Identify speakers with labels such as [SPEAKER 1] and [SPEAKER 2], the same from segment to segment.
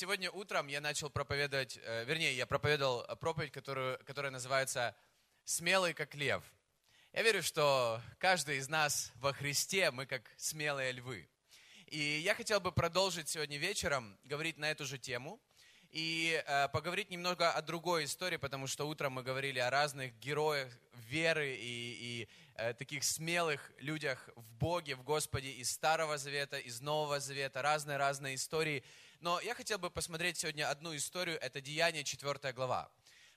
[SPEAKER 1] Сегодня утром я начал проповедовать, э, вернее, я проповедовал проповедь, которую, которая называется «Смелый, как лев». Я верю, что каждый из нас во Христе, мы как смелые львы. И я хотел бы продолжить сегодня вечером говорить на эту же тему и э, поговорить немного о другой истории, потому что утром мы говорили о разных героях веры и, и э, таких смелых людях в Боге, в Господе из Старого Завета, из Нового Завета, разные-разные истории. Но я хотел бы посмотреть сегодня одну историю, это Деяние 4 глава.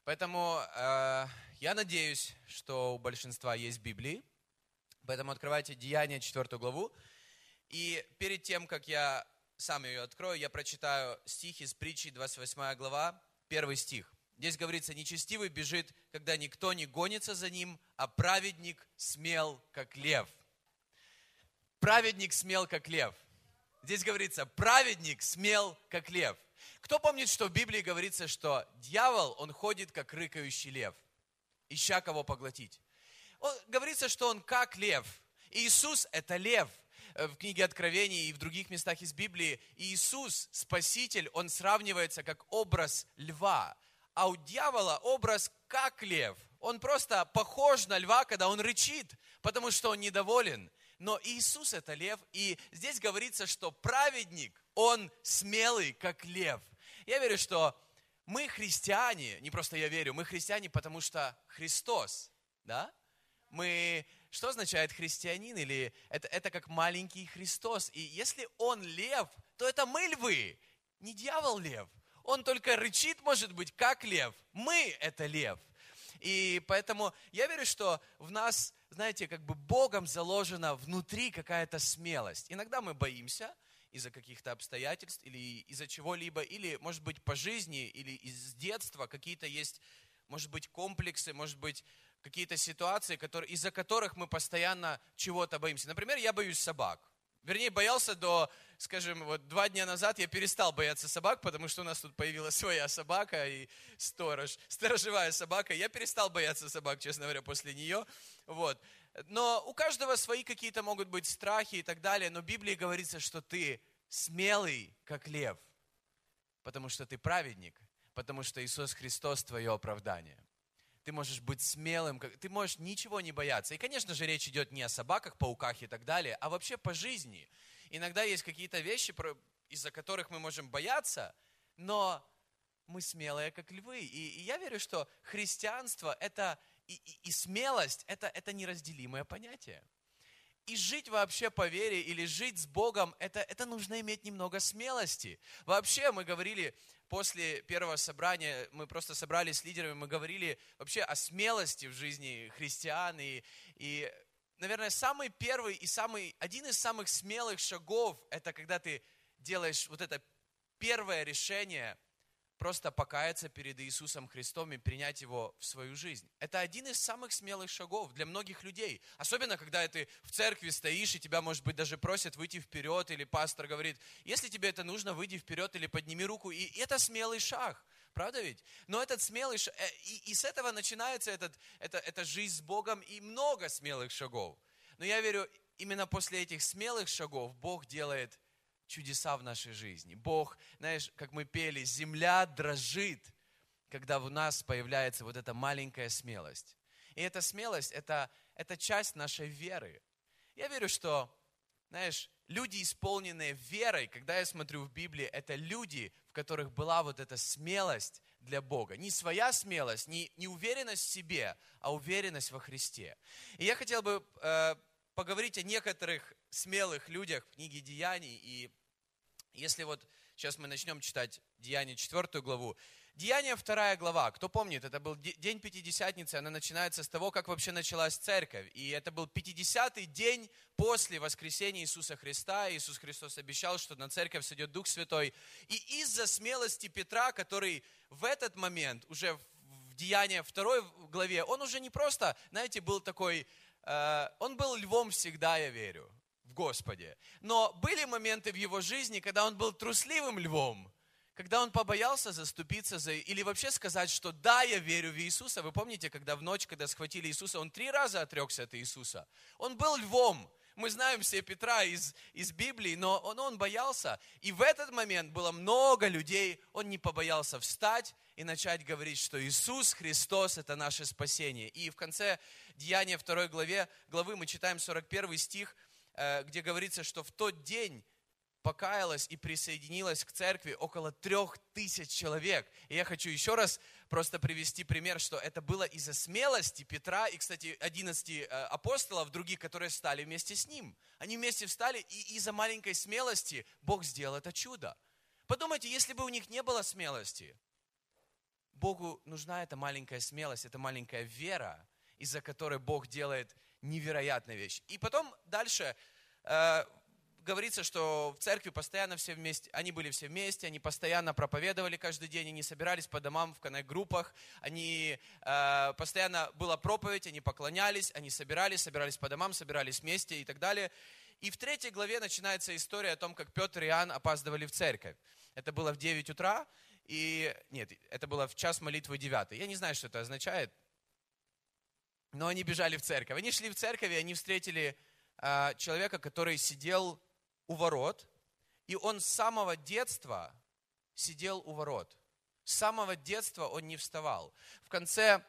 [SPEAKER 1] Поэтому э, я надеюсь, что у большинства есть Библии, поэтому открывайте Деяние 4 главу. И перед тем, как я сам ее открою, я прочитаю стих из притчи, 28 глава, первый стих. Здесь говорится, нечестивый бежит, когда никто не гонится за ним, а праведник смел, как лев. Праведник смел, как лев. Здесь говорится, праведник смел, как лев. Кто помнит, что в Библии говорится, что дьявол, он ходит, как рыкающий лев, ища кого поглотить. Он, говорится, что он как лев. Иисус – это лев – Э, в книге Откровений и в других местах из Библии, Иисус, Спаситель, Он сравнивается как образ льва, а у дьявола образ как лев. Он просто похож на льва, когда он рычит, потому что он недоволен. Но Иисус это лев, и здесь говорится, что праведник, он смелый, как лев. Я верю, что мы христиане, не просто я верю, мы христиане, потому что Христос, да? Мы что означает христианин? Или это, это как маленький Христос. И если он лев, то это мы львы, не дьявол лев. Он только рычит, может быть, как лев. Мы это лев. И поэтому я верю, что в нас, знаете, как бы Богом заложена внутри какая-то смелость. Иногда мы боимся из-за каких-то обстоятельств или из-за чего-либо, или, может быть, по жизни, или из детства какие-то есть, может быть, комплексы, может быть, какие-то ситуации, которые, из-за которых мы постоянно чего-то боимся. Например, я боюсь собак. Вернее, боялся до, скажем, вот два дня назад я перестал бояться собак, потому что у нас тут появилась своя собака и сторож, сторожевая собака. Я перестал бояться собак, честно говоря, после нее. Вот. Но у каждого свои какие-то могут быть страхи и так далее. Но в Библии говорится, что ты смелый, как лев, потому что ты праведник, потому что Иисус Христос твое оправдание ты можешь быть смелым, ты можешь ничего не бояться. И, конечно же, речь идет не о собаках, пауках и так далее, а вообще по жизни. Иногда есть какие-то вещи, из-за которых мы можем бояться, но мы смелые, как львы. И, и я верю, что христианство это, и, и, и смелость это, это неразделимое понятие. И жить вообще по вере или жить с Богом, это, это нужно иметь немного смелости. Вообще мы говорили после первого собрания мы просто собрались с лидерами, мы говорили вообще о смелости в жизни христиан. И, и наверное, самый первый и самый, один из самых смелых шагов, это когда ты делаешь вот это первое решение – просто покаяться перед Иисусом Христом и принять Его в свою жизнь. Это один из самых смелых шагов для многих людей. Особенно, когда ты в церкви стоишь, и тебя, может быть, даже просят выйти вперед, или пастор говорит, если тебе это нужно, выйди вперед или подними руку. И это смелый шаг. Правда ведь? Но этот смелый шаг, э, и, и с этого начинается этот, это, эта жизнь с Богом и много смелых шагов. Но я верю, именно после этих смелых шагов Бог делает чудеса в нашей жизни. Бог, знаешь, как мы пели, земля дрожит, когда в нас появляется вот эта маленькая смелость. И эта смелость это, – это часть нашей веры. Я верю, что, знаешь, люди, исполненные верой, когда я смотрю в Библии, это люди, в которых была вот эта смелость для Бога. Не своя смелость, не, не уверенность в себе, а уверенность во Христе. И я хотел бы э, поговорить о некоторых смелых людях в книге Деяний и если вот сейчас мы начнем читать Деяние 4 главу, Деяние 2 глава, кто помнит, это был день Пятидесятницы, она начинается с того, как вообще началась церковь. И это был 50-й день после воскресения Иисуса Христа. Иисус Христос обещал, что на церковь сойдет Дух Святой. И из-за смелости Петра, который в этот момент, уже в Деяние 2 главе, он уже не просто, знаете, был такой, он был львом всегда, я верю в Господе. Но были моменты в его жизни, когда он был трусливым львом, когда он побоялся заступиться за, или вообще сказать, что да, я верю в Иисуса. Вы помните, когда в ночь, когда схватили Иисуса, он три раза отрекся от Иисуса. Он был львом, Мы знаем все Петра из, из Библии, но он, он боялся. И в этот момент было много людей, он не побоялся встать и начать говорить, что Иисус Христос – это наше спасение. И в конце Деяния 2 главе, главы мы читаем 41 стих, э, где говорится, что в тот день покаялось и присоединилось к церкви около трех тысяч человек. И я хочу еще раз просто привести пример, что это было из-за смелости Петра и, кстати, 11 э, апостолов, других, которые стали вместе с ним. Они вместе встали, и из-за маленькой смелости Бог сделал это чудо. Подумайте, если бы у них не было смелости, Богу нужна эта маленькая смелость, эта маленькая вера, из-за которой Бог делает невероятные вещи. И потом дальше э, говорится, что в церкви постоянно все вместе, они были все вместе, они постоянно проповедовали каждый день, они собирались по домам в коннект-группах, они э, постоянно была проповедь, они поклонялись, они собирались, собирались по домам, собирались вместе и так далее. И в третьей главе начинается история о том, как Петр и Иоанн опаздывали в церковь. Это было в 9 утра, и нет, это было в час молитвы 9. Я не знаю, что это означает, но они бежали в церковь. Они шли в церковь, и они встретили э, человека, который сидел у ворот, и он с самого детства сидел у ворот. С самого детства он не вставал. В конце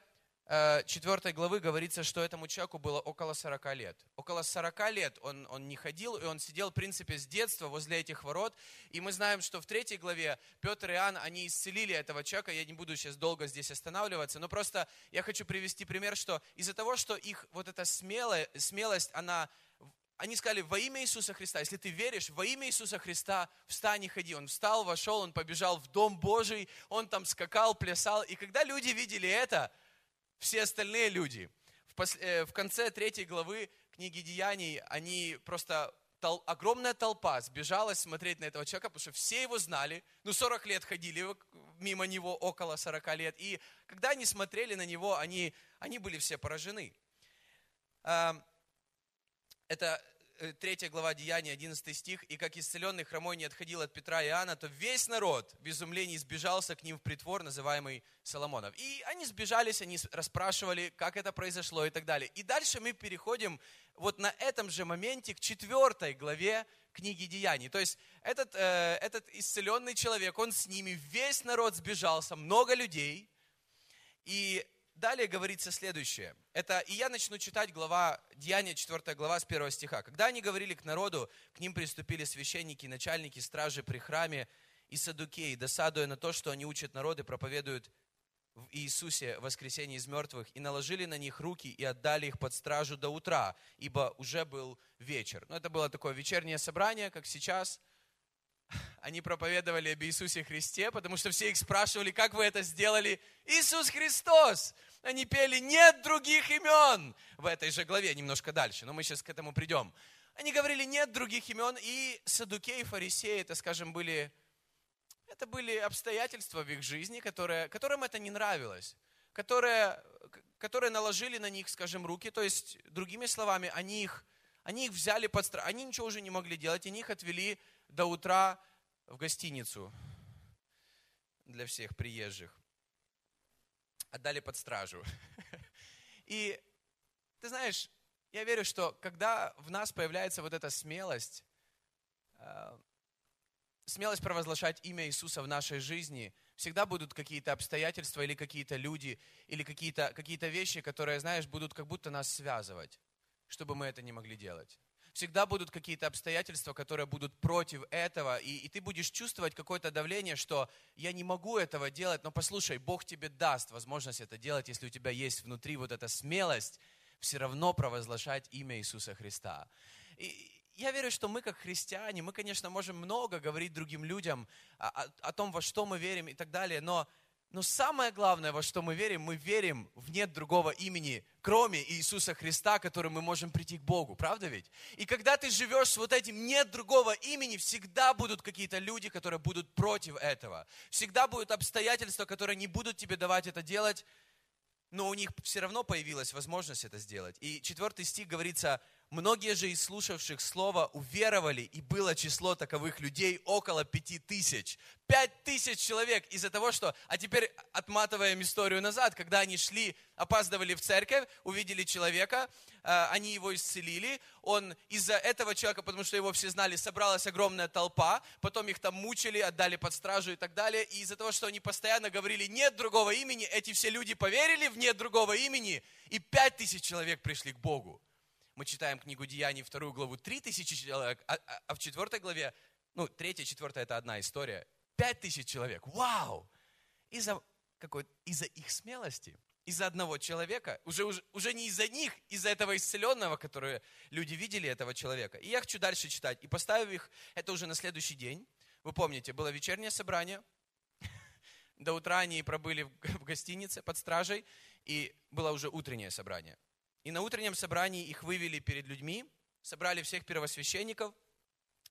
[SPEAKER 1] э, четвертой главы говорится, что этому человеку было около 40 лет. Около 40 лет он, он не ходил, и он сидел, в принципе, с детства возле этих ворот. И мы знаем, что в третьей главе Петр и Иоанн, они исцелили этого человека. Я не буду сейчас долго здесь останавливаться, но просто я хочу привести пример, что из-за того, что их вот эта смелая, смелость, она они сказали, во имя Иисуса Христа, если ты веришь, во имя Иисуса Христа, встань и ходи. Он встал, вошел, он побежал в Дом Божий, он там скакал, плясал. И когда люди видели это, все остальные люди, в. Э, конце третьей главы книги Деяний, они просто тол... огромная толпа сбежалась смотреть на этого человека, потому что все его знали. Ну, 40 лет ходили мимо него, около 40 лет. И когда они смотрели на него, они, они были все поражены это э, третья глава Деяния, 11 стих, «И как исцеленный хромой не отходил от Петра и Иоанна, то весь народ в изумлении сбежался к ним в притвор, называемый Соломонов». И они сбежались, они расспрашивали, как это произошло и так далее. И дальше мы переходим вот на этом же моменте к четвертой главе книги Деяний. То есть этот, э, этот исцеленный человек, он с ними, весь народ сбежался, много людей. И далее говорится следующее. Это, и я начну читать глава, Деяния 4 глава с 1 стиха. «Когда они говорили к народу, к ним приступили священники, начальники, стражи при храме и садукеи, досадуя на то, что они учат народы, проповедуют в Иисусе воскресение из мертвых, и наложили на них руки и отдали их под стражу до утра, ибо уже был вечер». Ну, это было такое вечернее собрание, как сейчас – они проповедовали об Иисусе Христе, потому что все их спрашивали, как вы это сделали? Иисус Христос! Они пели «Нет других имен» в этой же главе, немножко дальше, но мы сейчас к этому придем. Они говорили «Нет других имен», и садукеи, фарисеи, это, скажем, были, это были обстоятельства в их жизни, которые, которым это не нравилось, которые, которые наложили на них, скажем, руки, то есть, другими словами, они их, они их взяли под страх, они ничего уже не могли делать, они их отвели до утра в гостиницу для всех приезжих. Отдали под стражу. И ты знаешь, я верю, что когда в нас появляется вот эта смелость, э, смелость провозглашать имя Иисуса в нашей жизни, всегда будут какие-то обстоятельства или какие-то люди, или какие-то какие вещи, которые, знаешь, будут как будто нас связывать, чтобы мы это не могли делать всегда будут какие-то обстоятельства, которые будут против этого, и, и ты будешь чувствовать какое-то давление, что я не могу этого делать, но послушай, Бог тебе даст возможность это делать, если у тебя есть внутри вот эта смелость все равно провозглашать имя Иисуса Христа. И, я верю, что мы как христиане, мы, конечно, можем много говорить другим людям о, о, о том, во что мы верим и так далее, но но самое главное, во что мы верим, мы верим в нет другого имени, кроме Иисуса Христа, которым мы можем прийти к Богу. Правда ведь? И когда ты живешь с вот этим нет другого имени, всегда будут какие-то люди, которые будут против этого. Всегда будут обстоятельства, которые не будут тебе давать это делать, но у них все равно появилась возможность это сделать. И четвертый стих говорится, многие же из слушавших слова уверовали, и было число таковых людей около пяти тысяч. Пять тысяч человек из-за того, что... А теперь отматываем историю назад, когда они шли, опаздывали в церковь, увидели человека, э, они его исцелили, он из-за этого человека, потому что его все знали, собралась огромная толпа, потом их там мучили, отдали под стражу и так далее, и из-за того, что они постоянно говорили «нет другого имени», эти все люди поверили в «нет другого имени», и пять тысяч человек пришли к Богу. Мы читаем книгу Деяний, вторую главу, три тысячи человек, а, а, а в четвертой главе, ну, третья, четвертая, это одна история, пять тысяч человек. Вау! Из-за какой из-за их смелости, из-за одного человека, уже, уже, уже не из-за них, из-за этого исцеленного, которое люди видели этого человека. И я хочу дальше читать. И поставив их, это уже на следующий день. Вы помните, было вечернее собрание. До утра они пробыли в гостинице под стражей, и было уже утреннее собрание. И на утреннем собрании их вывели перед людьми, собрали всех первосвященников,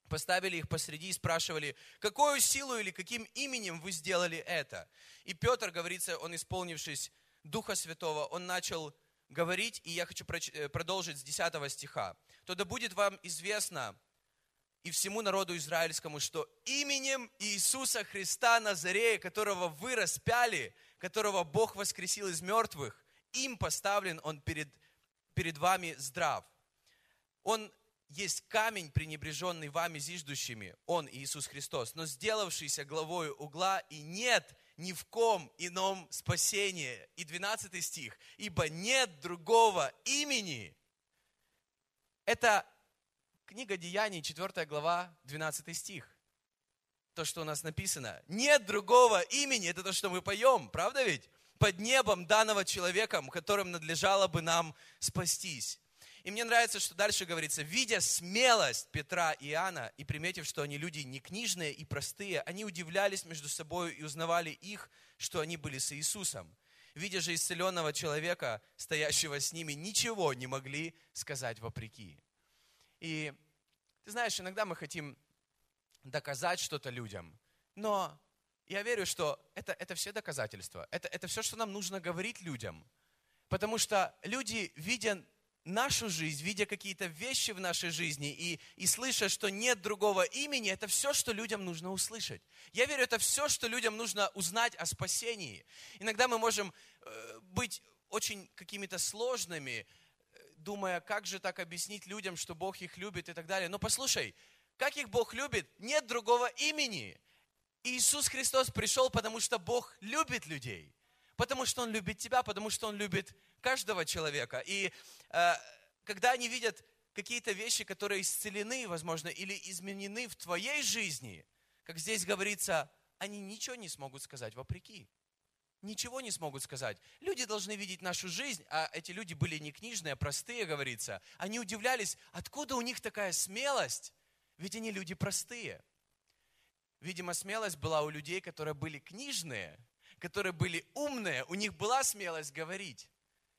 [SPEAKER 1] поставили их посреди и спрашивали, какую силу или каким именем вы сделали это? И Петр, говорится, он исполнившись Духа Святого, он начал говорить, и я хочу э, продолжить с 10 стиха. «То да будет вам известно и всему народу израильскому, что именем Иисуса Христа Назарея, которого вы распяли, которого Бог воскресил из мертвых, им поставлен он перед, перед вами здрав. Он есть камень, пренебреженный вами зиждущими, Он, Иисус Христос, но сделавшийся главой угла, и нет ни в ком ином спасения. И 12 стих. Ибо нет другого имени. Это книга Деяний, 4 глава, 12 стих. То, что у нас написано. Нет другого имени. Это то, что мы поем, правда ведь? Под небом данного человеком, которым надлежало бы нам спастись. И мне нравится, что дальше говорится, видя смелость Петра и Иоанна, и приметив, что они люди не книжные и простые, они удивлялись между собой и узнавали их, что они были с Иисусом. Видя же исцеленного человека, стоящего с ними, ничего не могли сказать вопреки. И ты знаешь, иногда мы хотим доказать что-то людям, но я верю, что это, это все доказательства. Это, это все, что нам нужно говорить людям. Потому что люди, видя нашу жизнь, видя какие-то вещи в нашей жизни и, и слыша, что нет другого имени, это все, что людям нужно услышать. Я верю, это все, что людям нужно узнать о спасении. Иногда мы можем э, быть очень какими-то сложными, э, думая, как же так объяснить людям, что Бог их любит и так далее. Но послушай, как их Бог любит, нет другого имени. Иисус Христос пришел, потому что Бог любит людей. Потому что Он любит тебя, потому что Он любит каждого человека. И э, когда они видят какие-то вещи, которые исцелены, возможно, или изменены в твоей жизни, как здесь говорится, они ничего не смогут сказать вопреки. Ничего не смогут сказать. Люди должны видеть нашу жизнь, а эти люди были не книжные, а простые, говорится. Они удивлялись, откуда у них такая смелость, ведь они люди простые. Видимо, смелость была у людей, которые были книжные, которые были умные, у них была смелость говорить.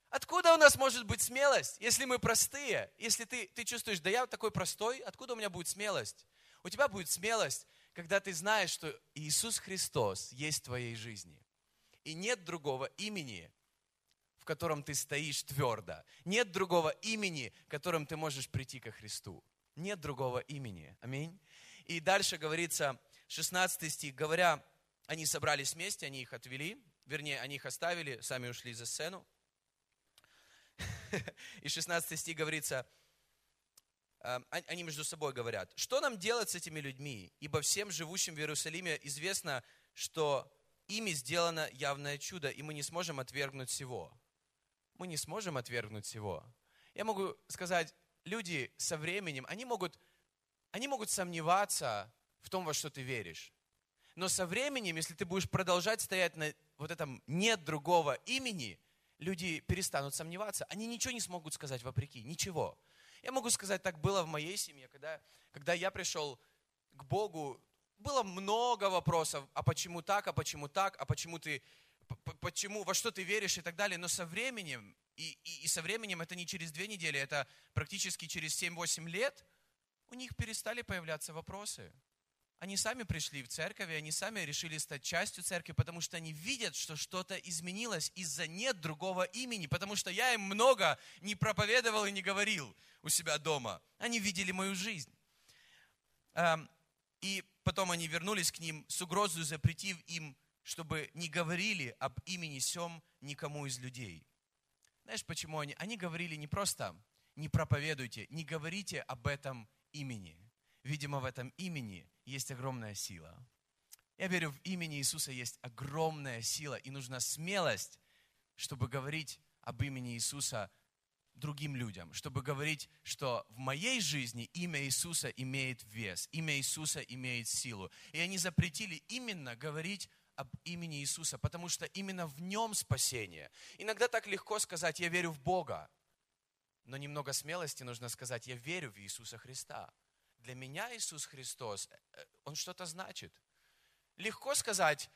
[SPEAKER 1] Откуда у нас может быть смелость, если мы простые? Если ты, ты чувствуешь, да я такой простой, откуда у меня будет смелость? У тебя будет смелость, когда ты знаешь, что Иисус Христос есть в твоей жизни. И нет другого имени, в котором ты стоишь твердо. Нет другого имени, которым ты можешь прийти ко Христу. Нет другого имени. Аминь. И дальше говорится, 16 стих, говоря они собрались вместе, они их отвели, вернее, они их оставили, сами ушли за сцену. И 16 стих говорится, а, они между собой говорят, что нам делать с этими людьми? Ибо всем живущим в Иерусалиме известно, что ими сделано явное чудо, и мы не сможем отвергнуть всего. Мы не сможем отвергнуть всего. Я могу сказать, люди со временем, они могут, они могут сомневаться в том, во что ты веришь. Но со временем, если ты будешь продолжать стоять на вот этом «нет другого имени», люди перестанут сомневаться. Они ничего не смогут сказать вопреки, ничего. Я могу сказать, так было в моей семье, когда, когда я пришел к Богу, было много вопросов, а почему так, а почему так, а почему ты, почему, во что ты веришь и так далее. Но со временем, и, и, и со временем это не через две недели, это практически через 7-8 лет, у них перестали появляться вопросы. Они сами пришли в церковь, и они сами решили стать частью церкви, потому что они видят, что что-то изменилось из-за нет другого имени, потому что я им много не проповедовал и не говорил у себя дома. Они видели мою жизнь. Эм, и потом они вернулись к ним с угрозой, запретив им, чтобы не говорили об имени сем никому из людей. Знаешь, почему они? Они говорили не просто «не проповедуйте», «не говорите об этом имени». Видимо, в этом имени есть огромная сила. Я верю, в имени Иисуса есть огромная сила, и нужна смелость, чтобы говорить об имени Иисуса другим людям, чтобы говорить, что в моей жизни имя Иисуса имеет вес, имя Иисуса имеет силу. И они запретили именно говорить об имени Иисуса, потому что именно в нем спасение. Иногда так легко сказать, я верю в Бога, но немного смелости нужно сказать, я верю в Иисуса Христа. Для меня Иисус Христос, э, э, Он что-то значит. Легко сказать,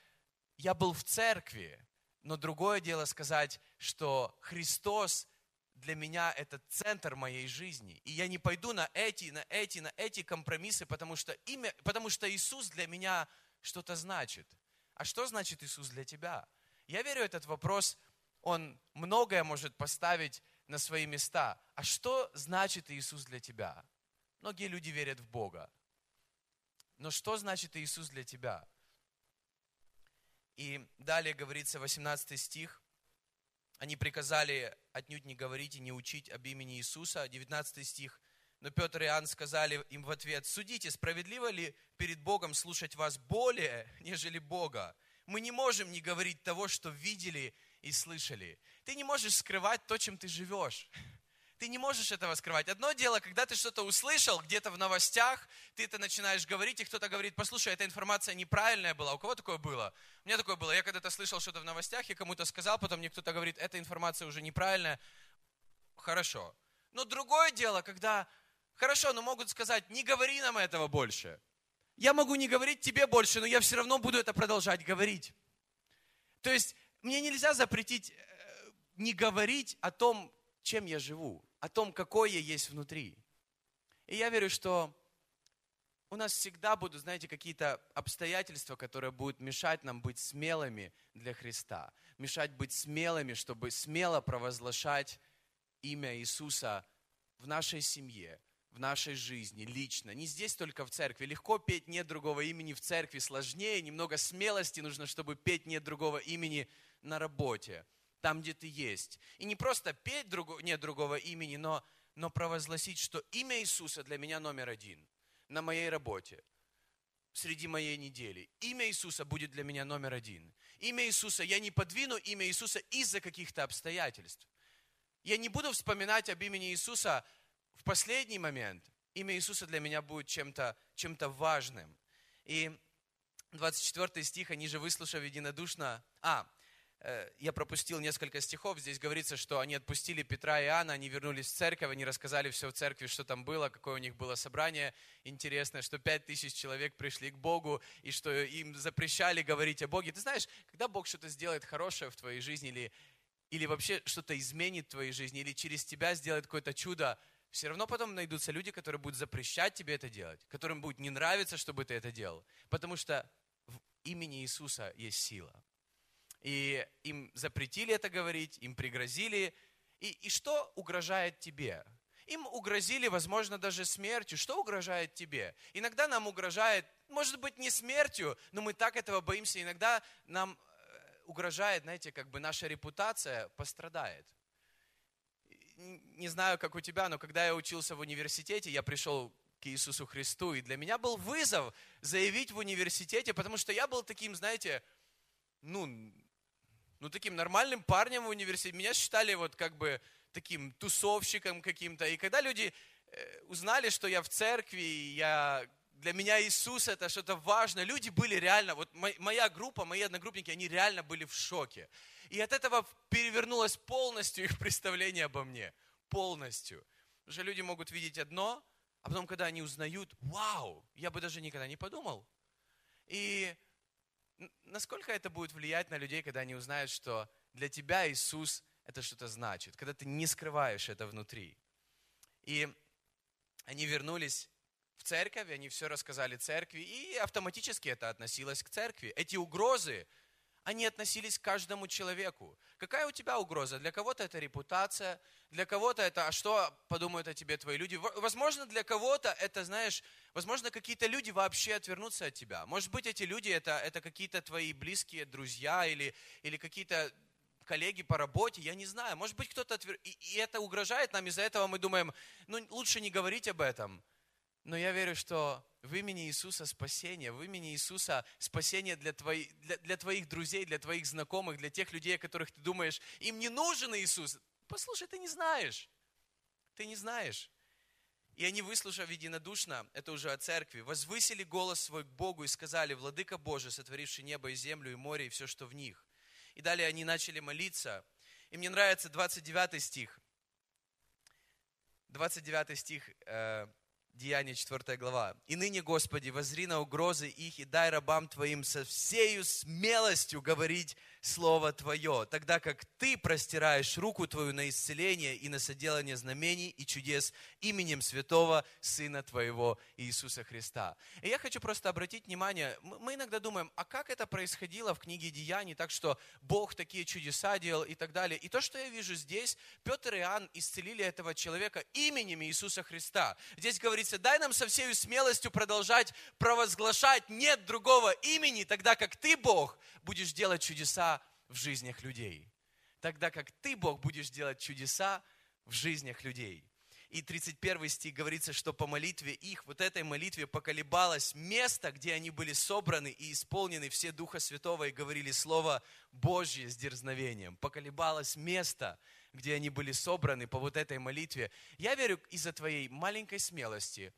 [SPEAKER 1] я был в церкви, но другое дело сказать, что Христос для меня это центр моей жизни. И я не пойду на эти, на эти, на эти компромиссы, потому что, имя, потому что Иисус для меня что-то значит. А что значит Иисус для тебя? Я верю, этот вопрос, он многое может поставить на свои места. А что значит Иисус для тебя? Многие люди верят в Бога. Но что значит Иисус для тебя? И далее говорится 18 стих. Они приказали отнюдь не говорить и не учить об имени Иисуса. 19 стих. Но Петр и Иоанн сказали им в ответ, судите, справедливо ли перед Богом слушать вас более, нежели Бога? Мы не можем не говорить того, что видели и слышали. Ты не можешь скрывать то, чем ты живешь. Ты не можешь этого скрывать. Одно дело, когда ты что-то услышал где-то в новостях, ты это начинаешь говорить, и кто-то говорит, послушай, эта информация неправильная была. У кого такое было? У меня такое было. Я когда-то слышал что-то в новостях, я кому-то сказал, потом мне кто-то говорит, эта информация уже неправильная. Хорошо. Но другое дело, когда, хорошо, но могут сказать, не говори нам этого больше. Я могу не говорить тебе больше, но я все равно буду это продолжать говорить. То есть мне нельзя запретить э, не говорить о том, чем я живу о том, какой я есть внутри. И я верю, что у нас всегда будут, знаете, какие-то обстоятельства, которые будут мешать нам быть смелыми для Христа. Мешать быть смелыми, чтобы смело провозглашать имя Иисуса в нашей семье, в нашей жизни, лично. Не здесь только в церкви. Легко петь «Нет другого имени» в церкви, сложнее. Немного смелости нужно, чтобы петь «Нет другого имени» на работе там, где ты есть. И не просто петь друго, нет другого имени, но, но провозгласить, что имя Иисуса для меня номер один на моей работе, среди моей недели. Имя Иисуса будет для меня номер один. Имя Иисуса, я не подвину имя Иисуса из-за каких-то обстоятельств. Я не буду вспоминать об имени Иисуса в последний момент. Имя Иисуса для меня будет чем-то чем важным. И 24 стих, они же выслушав единодушно... А, я пропустил несколько стихов. Здесь говорится, что они отпустили Петра и Иоанна, они вернулись в церковь, они рассказали все в церкви, что там было, какое у них было собрание интересное, что пять тысяч человек пришли к Богу, и что им запрещали говорить о Боге. Ты знаешь, когда Бог что-то сделает хорошее в твоей жизни, или, или вообще что-то изменит в твоей жизни, или через тебя сделает какое-то чудо, все равно потом найдутся люди, которые будут запрещать тебе это делать, которым будет не нравиться, чтобы ты это делал. Потому что в имени Иисуса есть сила и им запретили это говорить, им пригрозили. И, и что угрожает тебе? Им угрозили, возможно, даже смертью. Что угрожает тебе? Иногда нам угрожает, может быть, не смертью, но мы так этого боимся. Иногда нам э, угрожает, знаете, как бы наша репутация пострадает. Не знаю, как у тебя, но когда я учился в университете, я пришел к Иисусу Христу, и для меня был вызов заявить в университете, потому что я был таким, знаете, ну, ну, таким нормальным парнем в университете. Меня считали вот как бы таким тусовщиком каким-то. И когда люди э, узнали, что я в церкви, я, для меня Иисус это что-то важное, люди были реально, вот моя группа, мои одногруппники, они реально были в шоке. И от этого перевернулось полностью их представление обо мне. Полностью. Потому что люди могут видеть одно, а потом, когда они узнают, вау, я бы даже никогда не подумал. И насколько это будет влиять на людей, когда они узнают, что для тебя Иисус это что-то значит, когда ты не скрываешь это внутри. И они вернулись в церковь, они все рассказали церкви, и автоматически это относилось к церкви. Эти угрозы, они относились к каждому человеку. Какая у тебя угроза? Для кого-то это репутация, для кого-то это, а что подумают о тебе твои люди? Возможно, для кого-то это, знаешь, возможно, какие-то люди вообще отвернутся от тебя. Может быть, эти люди это, это какие-то твои близкие друзья или, или какие-то коллеги по работе, я не знаю. Может быть, кто-то отвер... и, и это угрожает нам, из-за этого мы думаем, ну, лучше не говорить об этом. Но я верю, что в имени Иисуса спасение, в имени Иисуса спасение для, твои, для, для твоих друзей, для твоих знакомых, для тех людей, о которых ты думаешь, им не нужен Иисус. Послушай, ты не знаешь. Ты не знаешь. И они, выслушав единодушно, это уже о церкви, возвысили голос свой к Богу и сказали, «Владыка Божий, сотворивший небо и землю, и море, и все, что в них». И далее они начали молиться. И мне нравится 29 стих. 29 стих, э, Деяние 4 глава. «И ныне, Господи, возри на угрозы их и дай рабам Твоим со всею смелостью говорить Слово Твое, тогда как Ты простираешь руку Твою на исцеление и на соделание знамений и чудес именем Святого Сына Твоего Иисуса Христа. И я хочу просто обратить внимание, мы иногда думаем, а как это происходило в книге Деяний, так что Бог такие чудеса делал и так далее. И то, что я вижу здесь, Петр и Иоанн исцелили этого человека именем Иисуса Христа. Здесь говорится, дай нам со всей смелостью продолжать провозглашать, нет другого имени, тогда как Ты, Бог, будешь делать чудеса в жизнях людей. Тогда как ты, Бог, будешь делать чудеса в жизнях людей. И 31 стих говорится, что по молитве их, вот этой молитве поколебалось место, где они были собраны и исполнены все Духа Святого и говорили Слово Божье с дерзновением. Поколебалось место, где они были собраны по вот этой молитве. Я верю, из-за твоей маленькой смелости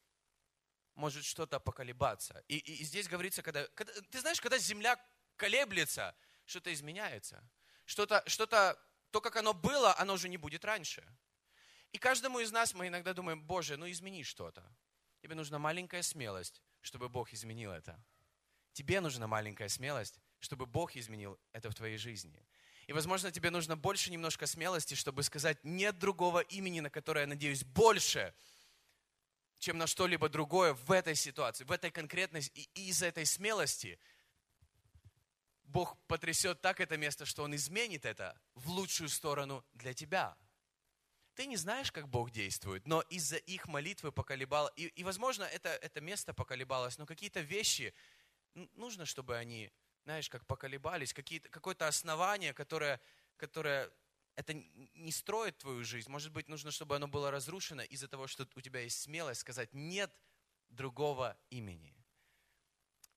[SPEAKER 1] может что-то поколебаться. И, и, и здесь говорится, когда, когда, ты знаешь, когда земля колеблется, что-то изменяется. Что-то, что-то, то, как оно было, оно уже не будет раньше. И каждому из нас мы иногда думаем, Боже, ну измени что-то. Тебе нужна маленькая смелость, чтобы Бог изменил это. Тебе нужна маленькая смелость, чтобы Бог изменил это в твоей жизни. И, возможно, тебе нужно больше немножко смелости, чтобы сказать, нет другого имени, на которое я надеюсь больше, чем на что-либо другое в этой ситуации, в этой конкретности. И из этой смелости Бог потрясет так это место, что Он изменит это в лучшую сторону для тебя. Ты не знаешь, как Бог действует, но из-за их молитвы поколебал, и, и возможно, это, это место поколебалось, но какие-то вещи, нужно, чтобы они, знаешь, как поколебались, какое-то основание, которое, которое это не строит твою жизнь. Может быть, нужно, чтобы оно было разрушено из-за того, что у тебя есть смелость сказать «нет другого имени».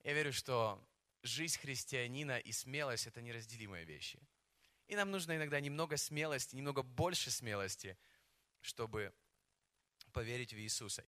[SPEAKER 1] Я верю, что жизнь христианина и смелость – это неразделимые вещи. И нам нужно иногда немного смелости, немного больше смелости, чтобы поверить в Иисуса.